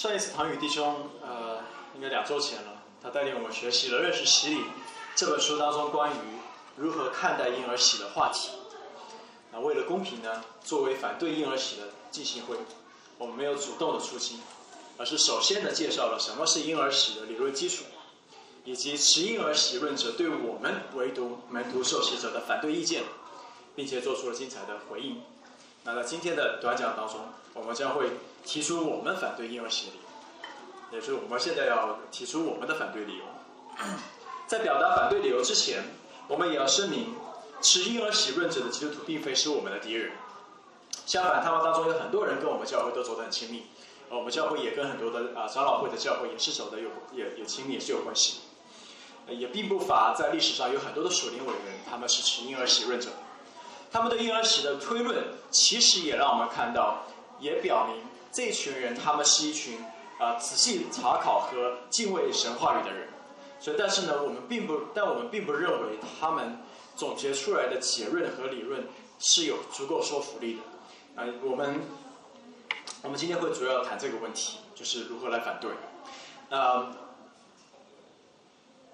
上一次唐宇弟兄，呃，应该两周前了，他带领我们学习了《认识洗礼》这本书当中关于如何看待婴儿洗的话题。那为了公平呢，作为反对婴儿洗的进行会，我们没有主动的出击，而是首先的介绍了什么是婴儿洗的理论基础，以及持婴儿洗论者对我们唯独门徒受洗者的反对意见，并且做出了精彩的回应。那在今天的短讲当中，我们将会提出我们反对婴儿洗礼，也就是我们现在要提出我们的反对理由。在表达反对理由之前，我们也要声明，持婴儿洗润者的基督徒并非是我们的敌人。相反，他们当中有很多人跟我们教会都走得很亲密，我们教会也跟很多的啊长老会的教会也是走的有也也亲密，也是有关系。也并不乏在历史上有很多的属灵伟人，他们是持婴儿洗润者。他们对婴儿洗的推论，其实也让我们看到，也表明这群人他们是一群啊仔细查考和敬畏神话语的人。所以，但是呢，我们并不，但我们并不认为他们总结出来的结论和理论是有足够说服力的。啊，我们我们今天会主要谈这个问题，就是如何来反对。啊，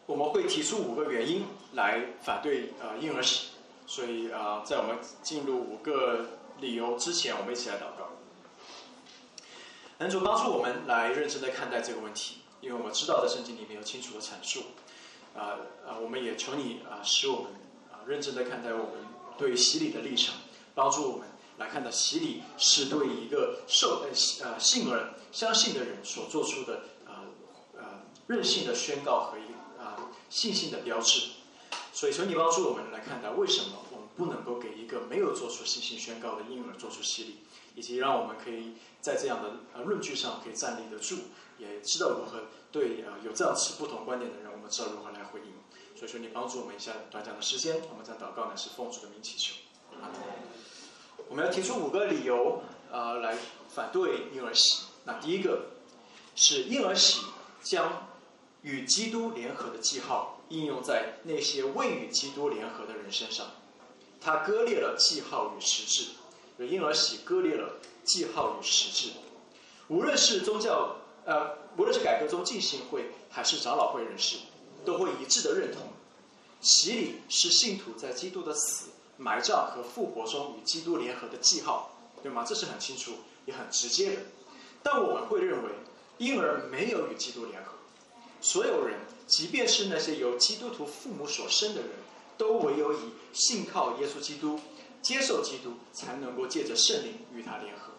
我们会提出五个原因来反对呃婴儿洗。所以啊，在我们进入五个理由之前，我们一起来祷告。能主帮助我们来认真的看待这个问题，因为我们知道在圣经里面有清楚的阐述。啊啊，我们也求你啊，使我们啊认真的看待我们对洗礼的立场，帮助我们来看到洗礼是对一个受呃呃信而相信的人所做出的啊啊任性的宣告和一啊信心的标志。所以求你帮助我们来看待为什么我们不能够给一个没有做出信心宣告的婴儿做出洗礼，以及让我们可以在这样的呃论据上可以站立得住，也知道如何对呃有这样持不同观点的人，我们知道如何来回应。所以说你帮助我们一下短讲的时间，我们在祷告呢是奉主的名祈求。我们要提出五个理由啊来反对婴儿洗。那第一个是婴儿洗将与基督联合的记号。应用在那些未与基督联合的人身上，它割裂了记号与实质，婴儿洗割裂了记号与实质。无论是宗教，呃，无论是改革宗浸信会还是长老会人士，都会一致的认同，洗礼是信徒在基督的死、埋葬和复活中与基督联合的记号，对吗？这是很清楚也很直接的。但我们会认为，婴儿没有与基督联合，所有人。即便是那些由基督徒父母所生的人，都唯有以信靠耶稣基督、接受基督，才能够借着圣灵与他联合。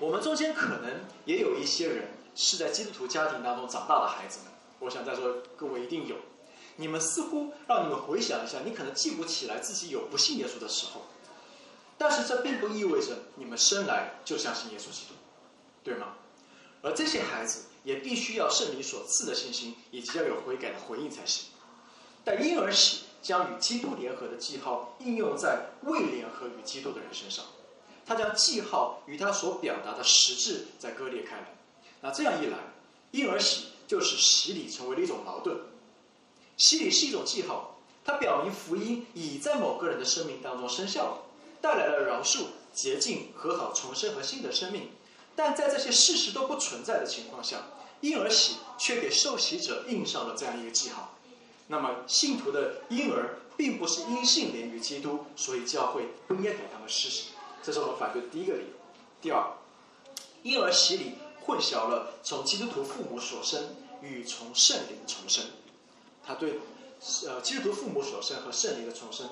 我们中间可能也有一些人是在基督徒家庭当中长大的孩子们，我想在座各位一定有。你们似乎让你们回想一下，你可能记不起来自己有不信耶稣的时候，但是这并不意味着你们生来就相信耶稣基督，对吗？而这些孩子。也必须要圣灵所赐的信心，以及要有悔改的回应才行。但婴儿喜将与基督联合的记号应用在未联合与基督的人身上，他将记号与他所表达的实质在割裂开来。那这样一来，婴儿喜就使洗礼成为了一种矛盾。洗礼是一种记号，它表明福音已在某个人的生命当中生效了，带来了饶恕、洁净、和好、重生和新的生命。但在这些事实都不存在的情况下，婴儿洗却给受洗者印上了这样一个记号。那么，信徒的婴儿并不是因信连于基督，所以教会不应该给他们施洗。这是我们反对第一个理由。第二，婴儿洗礼混淆了从基督徒父母所生与从圣灵重生。他对呃基督徒父母所生和圣灵的重生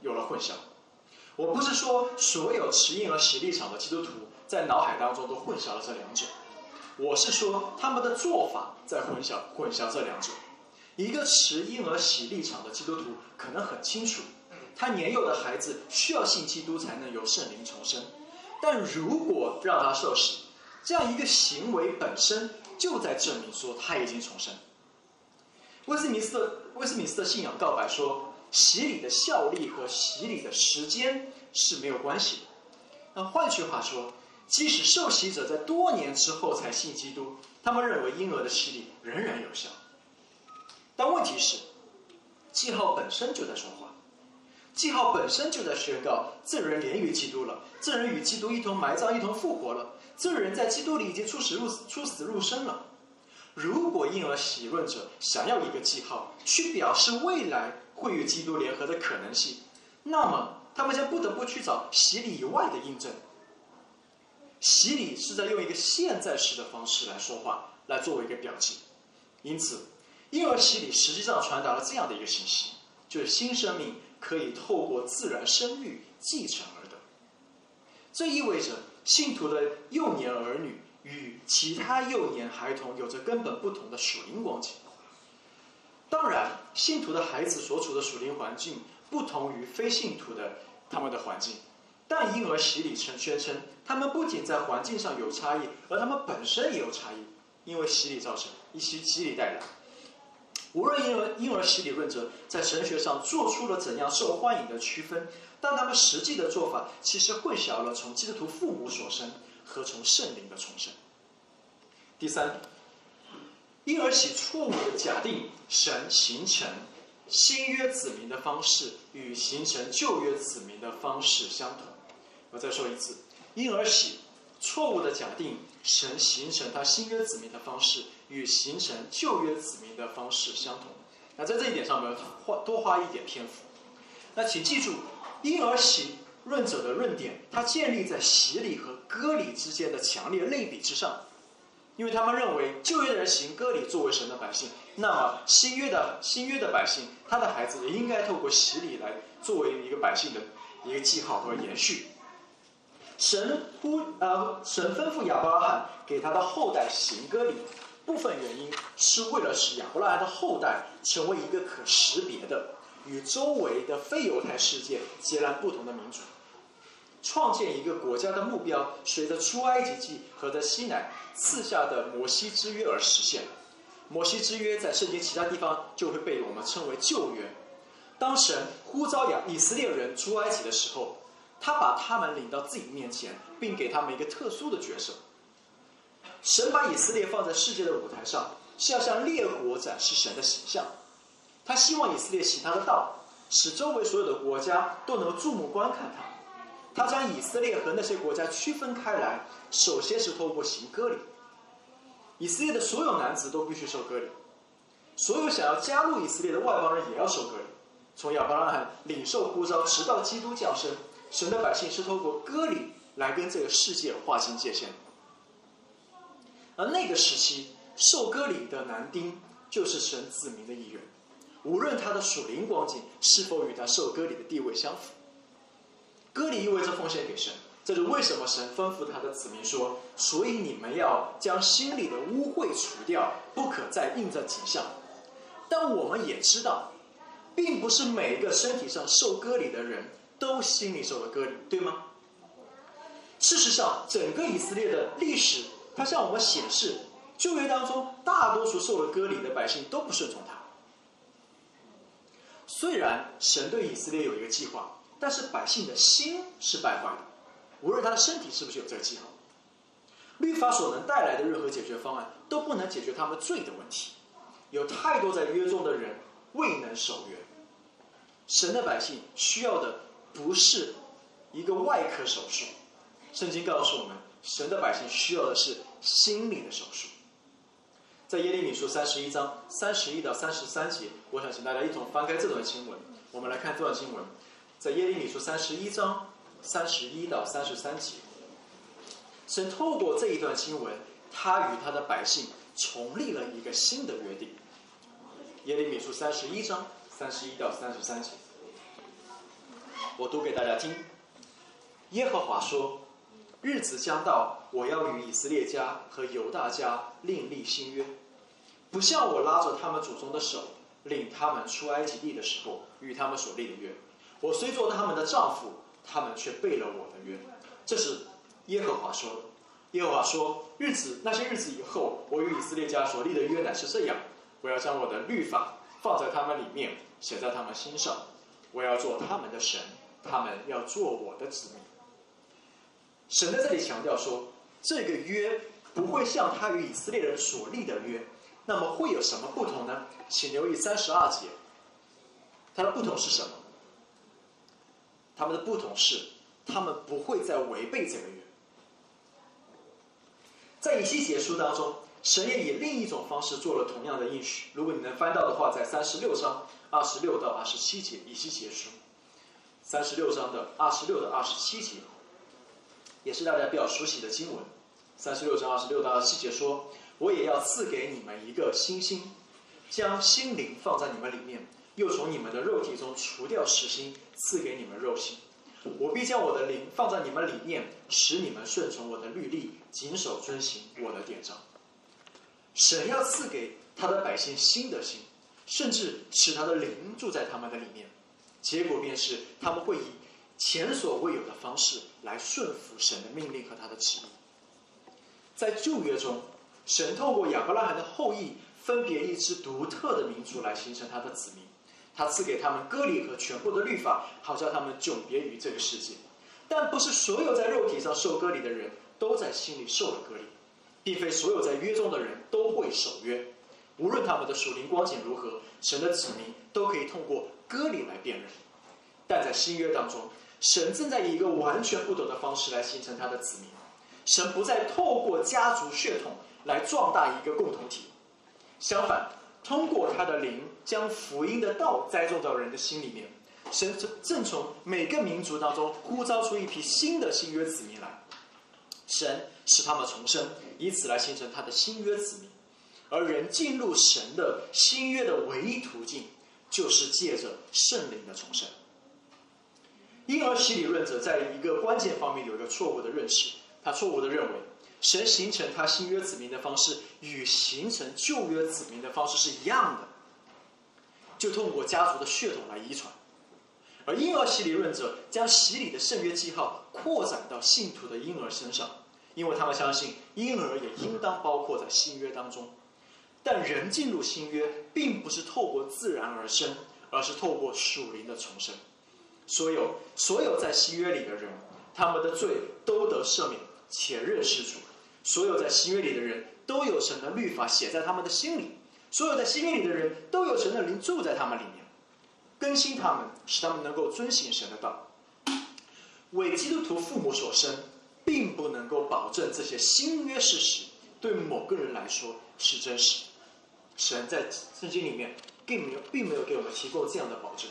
有了混淆。我不是说所有持婴儿洗礼场的基督徒。在脑海当中都混淆了这两者，我是说他们的做法在混淆混淆这两者。一个持婴儿洗立场的基督徒可能很清楚，他年幼的孩子需要信基督才能由圣灵重生，但如果让他受洗，这样一个行为本身就在证明说他已经重生。威斯敏斯特威斯敏斯特信仰告白说，洗礼的效力和洗礼的时间是没有关系的。那换句话说。即使受洗者在多年之后才信基督，他们认为婴儿的洗礼仍然有效。但问题是，记号本身就在说话，记号本身就在宣告：这人连于基督了，这人与基督一同埋葬，一同复活了。这人在基督里已经出死入出死入生了。如果婴儿喜论者想要一个记号，去表示未来会与基督联合的可能性，那么他们将不得不去找洗礼以外的印证。洗礼是在用一个现在式的方式来说话，来作为一个表记。因此，婴儿洗礼实际上传达了这样的一个信息：就是新生命可以透过自然生育继承而得。这意味着信徒的幼年儿女。与其他幼年孩童有着根本不同的属灵光景。当然，信徒的孩子所处的属灵环境不同于非信徒的他们的环境，但婴儿洗礼称宣称，他们不仅在环境上有差异，而他们本身也有差异，因为洗礼造成，以洗洗礼带来。无论婴儿婴儿洗礼论者在神学上做出了怎样受欢迎的区分，但他们实际的做法其实混淆了从基督徒父母所生。和从圣灵的重生。第三，婴儿洗错误的假定，神形成新约子民的方式与形成旧约子民的方式相同。我再说一次，婴儿洗错误的假定，神形成他新约子民的方式与形成旧约子民的方式相同。那在这一点上，我们要花多花一点篇幅。那请记住，婴儿起。论者的论点，它建立在洗礼和割礼之间的强烈类比之上，因为他们认为旧约的人行割礼作为神的百姓，那么新约的新约的百姓，他的孩子也应该透过洗礼来作为一个百姓的一个记号和延续。神呼呃，神吩咐亚伯拉罕给他的后代行割礼，部分原因是为了使亚伯拉罕的后代成为一个可识别的与周围的非犹太世界截然不同的民族。创建一个国家的目标，随着出埃及记和在西乃赐下的摩西之约而实现。摩西之约在圣经其他地方就会被我们称为旧约。当神呼召亚以色列人出埃及的时候，他把他们领到自己面前，并给他们一个特殊的角色。神把以色列放在世界的舞台上，是要向列国展示神的形象。他希望以色列行他的道，使周围所有的国家都能注目观看他。他将以色列和那些国家区分开来，首先是透过行割礼。以色列的所有男子都必须受割礼，所有想要加入以色列的外邦人也要受割礼。从亚伯拉罕领受呼召，直到基督降生，神的百姓是透过割礼来跟这个世界划清界限。而那个时期受割礼的男丁，就是神子民的一员，无论他的属灵光景是否与他受割礼的地位相符。割礼意味着奉献给神，这是为什么神吩咐他的子民说：“所以你们要将心里的污秽除掉，不可再印着景象。”但我们也知道，并不是每一个身体上受割礼的人都心里受了割礼，对吗？事实上，整个以色列的历史，它向我们显示，旧约当中大多数受了割礼的百姓都不顺从他。虽然神对以色列有一个计划。但是百姓的心是败坏的，无论他的身体是不是有这个记号，律法所能带来的任何解决方案都不能解决他们罪的问题。有太多在约中的人未能守约，神的百姓需要的不是一个外科手术，圣经告诉我们，神的百姓需要的是心理的手术。在耶利米书三十一章三十一到三十三节，我想请大家一同翻开这段经文，我们来看这段经文。在耶利米书三十一章三十一到三十三节，神透过这一段经文，他与他的百姓重立了一个新的约定。耶利米书三十一章三十一到三十三节，我读给大家听。耶和华说：“日子将到，我要与以色列家和犹大家另立新约，不像我拉着他们祖宗的手，领他们出埃及地的时候与他们所立的约。”我虽做他们的丈夫，他们却背了我的约。这是耶和华说的。耶和华说：“日子那些日子以后，我与以色列家所立的约乃是这样：我要将我的律法放在他们里面，写在他们心上。我要做他们的神，他们要做我的子民。”神在这里强调说，这个约不会像他与以色列人所立的约。那么会有什么不同呢？请留意三十二节，它的不同是什么？他们的不同是，他们不会再违背这个约。在以西结书当中，神也以另一种方式做了同样的应许。如果你能翻到的话，在三十六章二十六到二十七节，以西结书三十六章的二十六到二十七节，也是大家比较熟悉的经文。三十六章二十六到二十七节说：“我也要赐给你们一个新心，将心灵放在你们里面，又从你们的肉体中除掉实心，赐给你们肉心。我必将我的灵放在你们里面，使你们顺从我的律例，谨守遵行我的典章。神要赐给他的百姓新的心，甚至使他的灵住在他们的里面。结果便是他们会以前所未有的方式来顺服神的命令和他的旨意。在旧约中，神透过亚伯拉罕的后裔，分别一支独特的民族来形成他的子民。他赐给他们割礼和全部的律法，好叫他们迥别于这个世界。但不是所有在肉体上受割礼的人都在心里受了割礼，并非所有在约中的人都会守约。无论他们的属灵光景如何，神的子民都可以通过割礼来辨认。但在新约当中，神正在以一个完全不同的方式来形成他的子民。神不再透过家族血统来壮大一个共同体，相反，通过他的灵将福音的道栽种到人的心里面。神正从每个民族当中呼召出一批新的新约子民来，神使他们重生，以此来形成他的新约子民。而人进入神的新约的唯一途径，就是借着圣灵的重生。婴儿洗礼论者在一个关键方面有一个错误的认识。他错误的认为，神形成他新约子民的方式与形成旧约子民的方式是一样的，就通过家族的血统来遗传。而婴儿洗礼论者将洗礼的圣约记号扩展到信徒的婴儿身上，因为他们相信婴儿也应当包括在新约当中。但人进入新约，并不是透过自然而生，而是透过属灵的重生。所有所有在新约里的人，他们的罪都得赦免。且认识主，所有在新约里的人都有神的律法写在他们的心里；所有在新约里的人都有神的灵住在他们里面，更新他们，使他们能够遵行神的道。为基督徒父母所生，并不能够保证这些新约事实对某个人来说是真实。神在圣经里面并没有，并没有给我们提供这样的保证。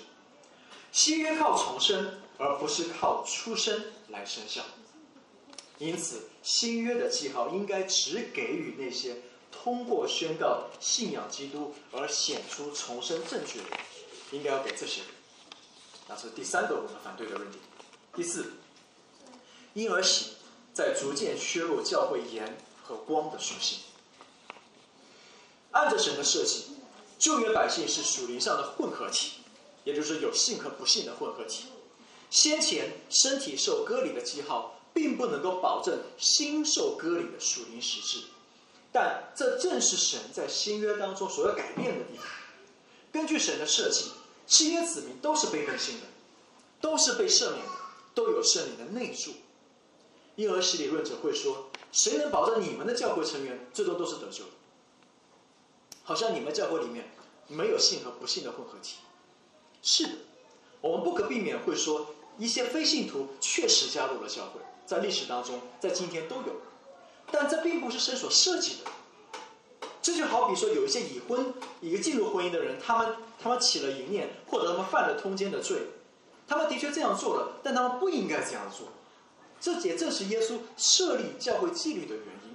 新约靠重生，而不是靠出生来生效。因此，新约的记号应该只给予那些通过宣告信仰基督而显出重生证据的人，应该要给这些人。那是第三个我们反对的论点。第四，婴儿洗在逐渐削弱教会盐和光的属性。按着神的设计，旧约百姓是属灵上的混合体，也就是有信和不信的混合体。先前身体受割礼的记号。并不能够保证心受割礼的属灵实质，但这正是神在新约当中所要改变的地方。根据神的设计，新约子民都是被更新的，都是被赦免的，都有圣灵的内住。婴儿洗礼论者会说：“谁能保证你们的教会成员最终都是得救的？好像你们教会里面没有信和不信的混合体。”是的，我们不可避免会说一些非信徒确实加入了教会。在历史当中，在今天都有，但这并不是神所设计的。这就好比说，有一些已婚、一个进入婚姻的人，他们他们起了淫念，或者他们犯了通奸的罪，他们的确这样做了，但他们不应该这样做。这也正是耶稣设立教会纪律的原因。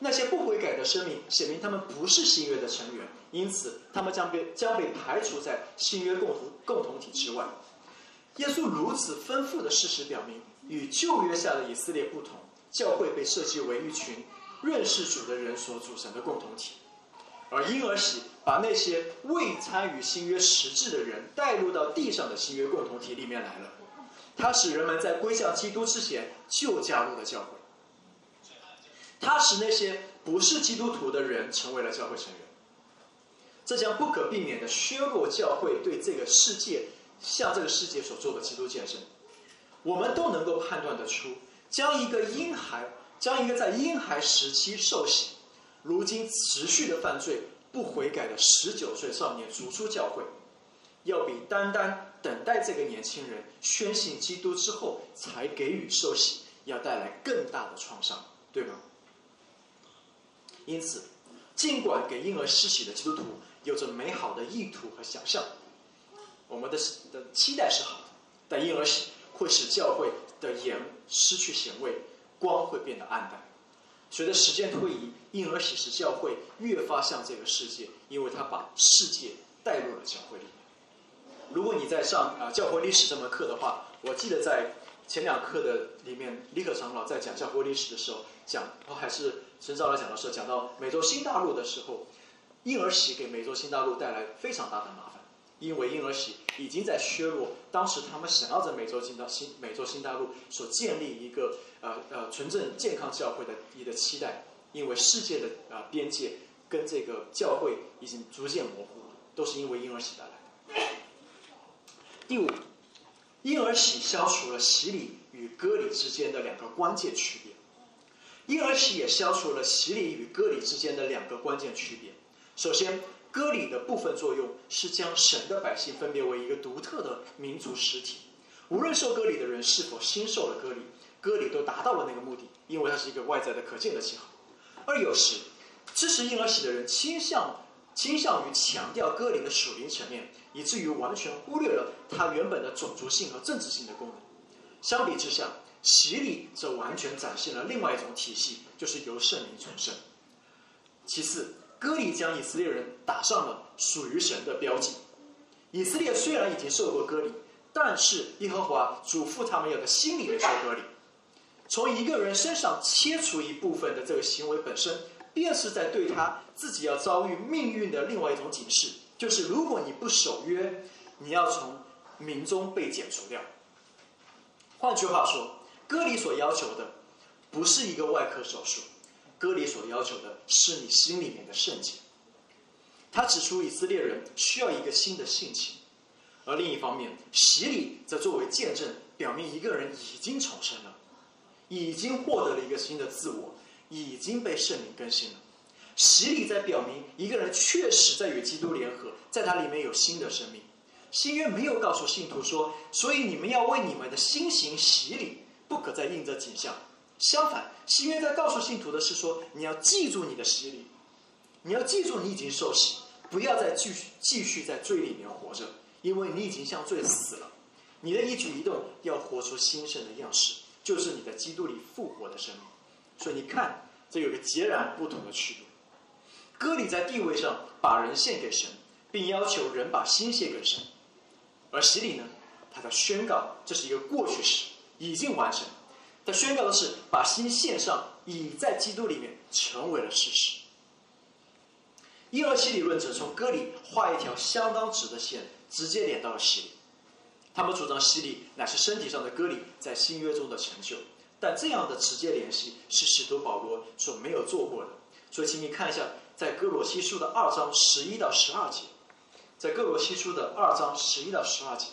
那些不悔改的生命，显明他们不是新约的成员，因此他们将被将被排除在新约共同共同体之外。耶稣如此吩咐的事实表明。与旧约下的以色列不同，教会被设计为一群认识主的人所组成的共同体，而婴儿喜把那些未参与新约实质的人带入到地上的新约共同体里面来了。它使人们在归向基督之前就加入了教会，它使那些不是基督徒的人成为了教会成员。这将不可避免的削弱教会对这个世界向这个世界所做的基督见证。我们都能够判断得出，将一个婴孩，将一个在婴孩时期受洗，如今持续的犯罪不悔改的十九岁少年逐出教会，要比单单等待这个年轻人宣信基督之后才给予受洗，要带来更大的创伤，对吗？因此，尽管给婴儿施洗的基督徒有着美好的意图和想象，我们的的期待是好的，但婴儿洗会使教会的盐失去咸味，光会变得暗淡。随着时间推移，婴儿洗使教会越发像这个世界，因为他把世界带入了教会里面。如果你在上啊教会历史这门课的话，我记得在前两课的里面，李可长老在讲教会历史的时候，讲哦还是陈长老讲的时候，讲到美洲新大陆的时候，婴儿洗给美洲新大陆带来非常大的麻烦，因为婴儿洗已经在削弱当时他们想要在美洲新大新美洲新大陆所建立一个呃呃纯正健康教会的一个期待，因为世界的啊边界跟这个教会已经逐渐模糊了，都是因为婴儿洗带来的。第五，婴儿洗消除了洗礼与割礼之间的两个关键区别。婴儿洗也消除了洗礼与割礼之间的两个关键区别。首先，割礼的部分作用是将神的百姓分别为一个独特的民族实体。无论受割礼的人是否新受了割礼，割礼都达到了那个目的，因为它是一个外在的可见的记号。而有时，支持婴儿洗的人倾向。倾向于强调割礼的属灵层面，以至于完全忽略了它原本的种族性和政治性的功能。相比之下，洗礼则完全展现了另外一种体系，就是由圣灵重生。其次，割礼将以色列人打上了属于神的标记。以色列虽然已经受过割礼，但是耶和华嘱咐他们要在心里面受割礼。从一个人身上切除一部分的这个行为本身。便是在对他自己要遭遇命运的另外一种警示，就是如果你不守约，你要从民中被剪除掉。换句话说，割礼所要求的不是一个外科手术，割礼所要求的是你心里面的圣洁。他指出以色列人需要一个新的性情，而另一方面，洗礼则作为见证，表明一个人已经重生了，已经获得了一个新的自我。已经被圣灵更新了，洗礼在表明一个人确实在与基督联合，在他里面有新的生命。新约没有告诉信徒说，所以你们要为你们的心行洗礼，不可再印着景象。相反，新约在告诉信徒的是说，你要记住你的洗礼，你要记住你已经受洗，不要再继续继续在罪里面活着，因为你已经向罪死了。你的一举一动要活出新生的样式，就是你在基督里复活的生命。所以你看，这有个截然不同的区别。割礼在地位上把人献给神，并要求人把心献给神；而洗礼呢，他在宣告这是一个过去式，已经完成。他宣告的是把心献上，已在基督里面成为了事实。婴儿洗礼论者从割礼画一条相当直的线，直接连到了洗礼。他们主张洗礼乃是身体上的割礼在新约中的成就。但这样的直接联系是使徒保罗所没有做过的，所以请你看一下，在哥罗西书的二章十一到十二节，在哥罗西书的二章十一到十二节，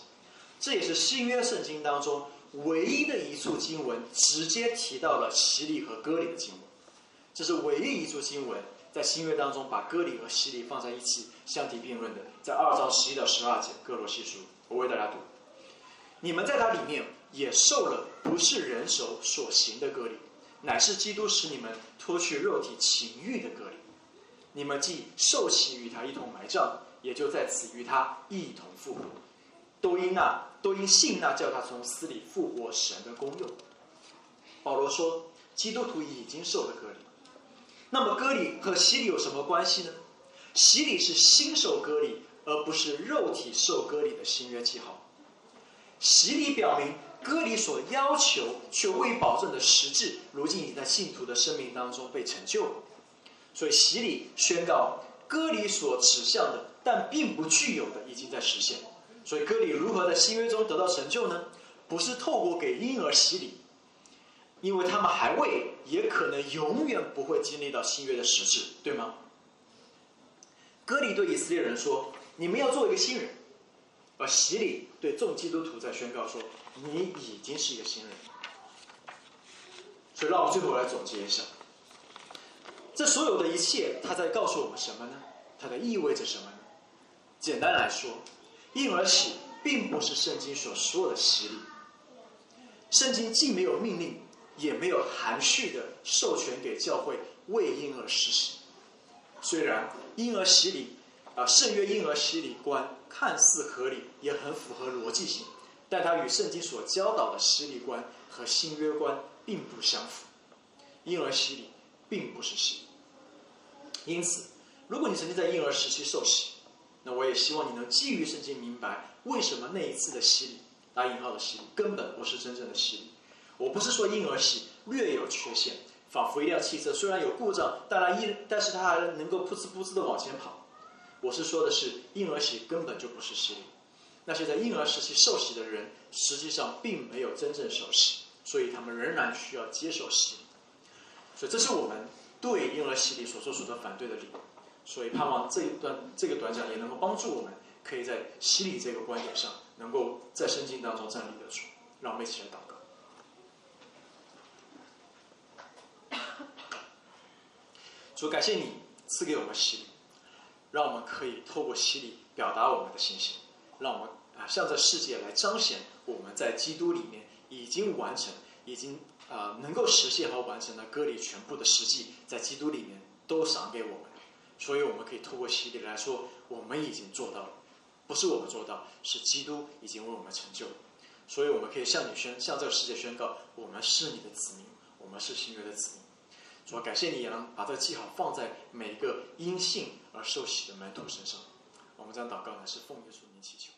这也是新约圣经当中唯一的一处经文，直接提到了洗礼和割礼的经文。这是唯一一处经文在新约当中把割礼和洗礼放在一起相提并论的，在二章十一到十二节哥罗西书，我为大家读，你们在它里面。也受了不是人手所行的割礼，乃是基督使你们脱去肉体情欲的割礼。你们既受洗与他一同埋葬，也就在此与他一同复活，都因那都因信那叫他从死里复活神的功用。保罗说，基督徒已经受了割礼，那么割礼和洗礼有什么关系呢？洗礼是新受割礼，而不是肉体受割礼的新约记号。洗礼表明。割礼所要求却未保证的实质，如今已经在信徒的生命当中被成就了。所以洗礼宣告，割礼所指向的，但并不具有的，已经在实现。所以割礼如何在新约中得到成就呢？不是透过给婴儿洗礼，因为他们还未，也可能永远不会经历到新约的实质，对吗？割礼对以色列人说：“你们要做一个新人。”而洗礼对众基督徒在宣告说。你已经是一个新人，所以让我们最后来总结一下，这所有的一切，它在告诉我们什么呢？它在意味着什么呢？简单来说，婴儿洗并不是圣经所说的洗礼。圣经既没有命令，也没有含蓄的授权给教会为婴儿施洗。虽然婴儿洗礼啊圣约婴儿洗礼观看似合理，也很符合逻辑性，但它与圣经所教导的洗礼观和新约观并不相符。婴儿洗礼并不是洗礼，因此，如果你曾经在婴儿时期受洗，那我也希望你能基于圣经明白为什么那一次的洗礼（打引号的洗礼）根本不是真正的洗礼。我不是说婴儿洗略有缺陷，仿佛一辆汽车虽然有故障，但它一但是它还能够噗呲噗呲的往前跑。我是说的是婴儿洗根本就不是洗礼。那些在婴儿时期受洗的人，实际上并没有真正受洗，所以他们仍然需要接受洗礼。所以这是我们对婴儿洗礼所做出的反对的理由。所以盼望这一段这个短讲也能够帮助我们，可以在洗礼这个观点上，能够在圣经当中站立得住。让我们一起来祷告。主，感谢你赐给我们洗礼，让我们可以透过洗礼表达我们的信心，让我们啊向这世界来彰显我们在基督里面已经完成，已经啊能够实现和完成的割礼全部的实际，在基督里面都赏给我们。所以，我们可以透过洗礼来说，我们已经做到了，不是我们做到，是基督已经为我们成就。所以，我们可以向你宣，向这个世界宣告，我们是你的子民，我们是新约的子民。主要，感谢你也能把这个记号放在每一个因信而受洗的门徒身上。我们这样祷告呢，是奉耶稣名祈求。